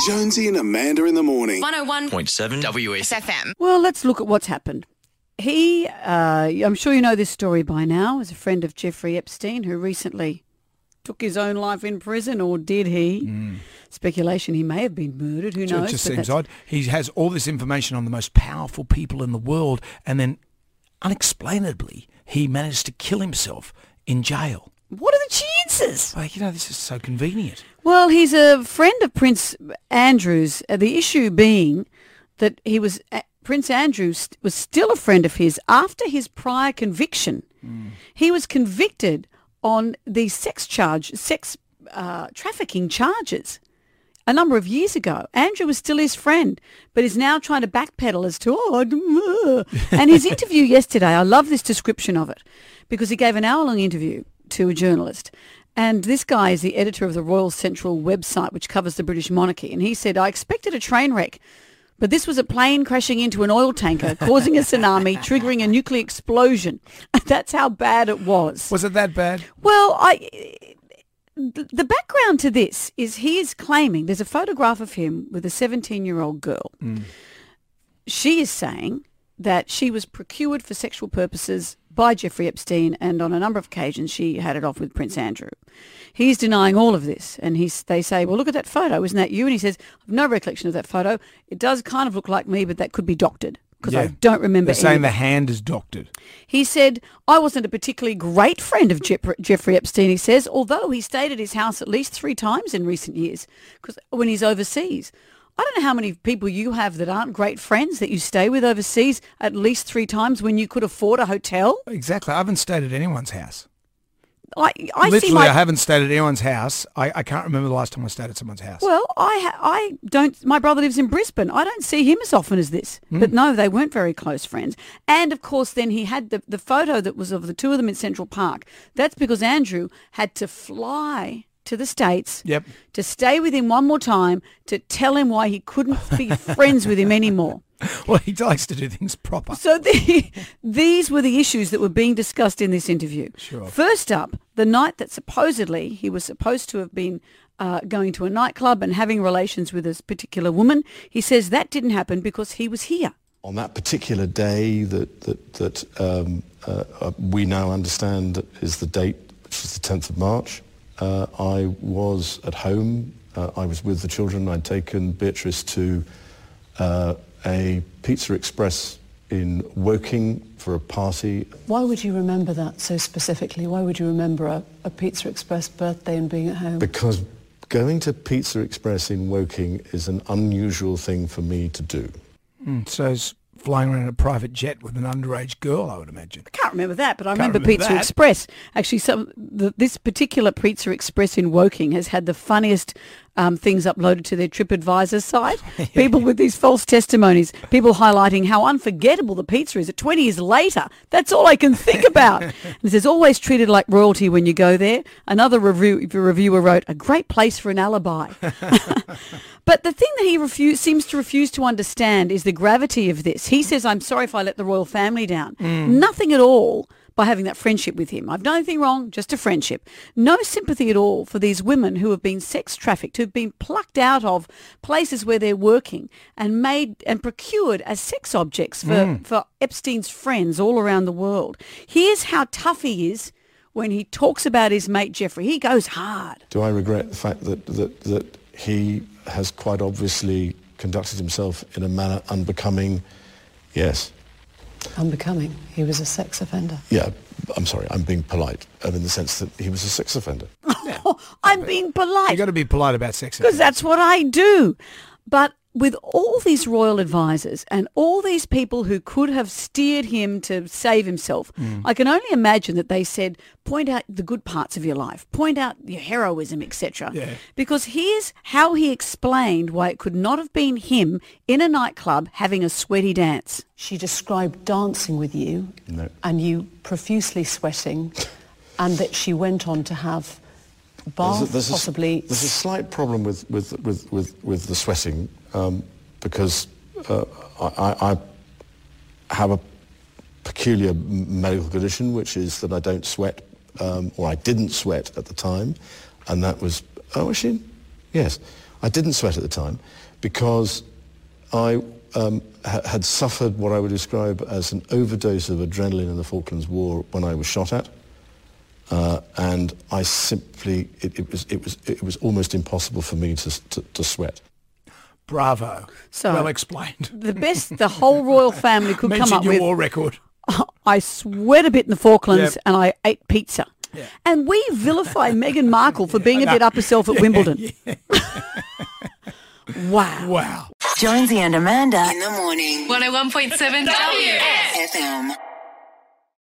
Jonesy and Amanda in the morning. 101.7 WS. FM. Well, let's look at what's happened. He, uh, I'm sure you know this story by now, is a friend of Jeffrey Epstein who recently took his own life in prison, or did he? Speculation he may have been murdered. Who So knows? it just But seems that's- odd. He has all this information on the most powerful people in the world, and then unexplainably, he managed to kill himself in jail. What are the Like, you know, this is so convenient. Well, he's a friend of Prince Andrew's. Uh, the issue being that he was uh, Prince Andrew st- was still a friend of his after his prior conviction. He was convicted on the sex charge, sex uh, trafficking charges. A number of years ago, Andrew was still his friend, but is now trying to backpedal as to oh, uh." and his interview yesterday. I love this description of it because he gave an hour-long interview to a journalist, and this guy is the editor of the Royal Central website, which covers the British monarchy. And he said, I expected a train wreck, but this was a plane crashing into an oil tanker, causing a tsunami, triggering a nuclear explosion. That's how bad it was. Was it that bad? Well, I, the the background to this is he is claiming there's a photograph of him with a 17-year-old girl. Mm. She is saying that she was procured for sexual purposes by Jeffrey Epstein, and on a number of occasions she had it off with Prince Andrew. He's denying all of this, and he's, they say, "Well, look at that photo, isn't that you?" And he says, "I've no recollection of that photo. It does kind of look like me, but that could be doctored because I don't remember." They're saying any- the hand is doctored. he said, I wasn't a particularly great friend of Jep- Jeffrey Epstein, he says, although he stayed at his house at least three times in recent years because when he's overseas. I don't know how many people you have that aren't great friends that you stay with overseas at least three times when you could afford a hotel. Exactly. I haven't stayed at anyone's house. I, I Literally, see my... I haven't stayed at anyone's house. I, I can't remember the last time I stayed at someone's house. Well, I ha- I don't. My brother lives in Brisbane. I don't see him as often as this. Hmm. But no, they weren't very close friends. And of course, then he had the the photo that was of the two of them in Central Park. That's because Andrew had to fly to the states Yep. to stay with him one more time to tell him why he couldn't be friends with him anymore. well, he likes to do things proper. So the, these were the issues that were being discussed in this interview. Sure. First up, the night that supposedly he was supposed to have been uh, going to a nightclub and having relations with this particular woman, he says that didn't happen because he was here. On that particular day that, that, that um, uh, uh, we now understand is the date, which is the 10th of March, uh, I was at home. Uh, I was with the children. I'd taken Beatrice to uh, a Pizza Express in Woking for a party. Why would you remember that so specifically? Why would you remember a, a Pizza Express birthday and being at home? Because going to Pizza Express in Woking is an unusual thing for me to do. Mm, so he's flying around in a private jet with an underage girl, I would imagine. Remember that, but I remember, Pizza that. Express. Actually, some the, this particular Pizza Express in Woking has had the funniest um, things uploaded to their TripAdvisor site. people with these false testimonies, people highlighting how unforgettable the pizza is. At 20 years later, that's all I can think about. it says, always treated like royalty when you go there. Another review, reviewer wrote, a great place for an alibi. But the thing that he seems to refuse to understand is the gravity of this. He says, I'm sorry if I let the royal family down. Nothing at all by having that friendship with him. I've done anything wrong, just a friendship. No sympathy at all for these women who have been sex trafficked, who've been plucked out of places where they're working and made and procured as sex objects for, hmm. for Epstein's friends all around the world. Here's how tough he is when he talks about his mate Jeffrey. He goes hard. Do I regret the fact that, that, that he has quite obviously conducted himself in a manner unbecoming? Yes. Unbecoming. He was a sex offender. Yeah, I'm sorry, I'm being polite uh, in the sense that he was a sex offender. I'm being polite. You've got to be polite about sex. because that's what I do. But with all these royal advisors and all these people who could have steered him to save himself, mm. I can only imagine that they said, point out the good parts of your life, point out your heroism, etc. Yeah. Because here's how he explained why it could not have been him in a nightclub having a sweaty dance. She described dancing with you No. and you profusely sweating and that she went on to have bath, There's a- there's a possibly. there's a slight problem with, with, with, with, with the sweating um, because uh, I, I I have a peculiar medical condition, which is that I don't sweat, um, or I didn't sweat at the time, and that was, oh, was she? Yes. I didn't sweat at the time because I um, ha- had suffered what I would describe as an overdose of adrenaline in the Falklands War when I was shot at. Uh, and I simply, it, it, was, it, was, it was almost impossible for me to, to, to sweat. Bravo. So- well explained. The best the whole royal family could come Mention up your with. war record. I sweat a bit in the Falklands Yep. and I ate pizza. Yeah. And we vilify Meghan Markle for being a bit up herself at Wimbledon. wow. Wow. Jonesy and Amanda. In the morning. 101.7 W. FM.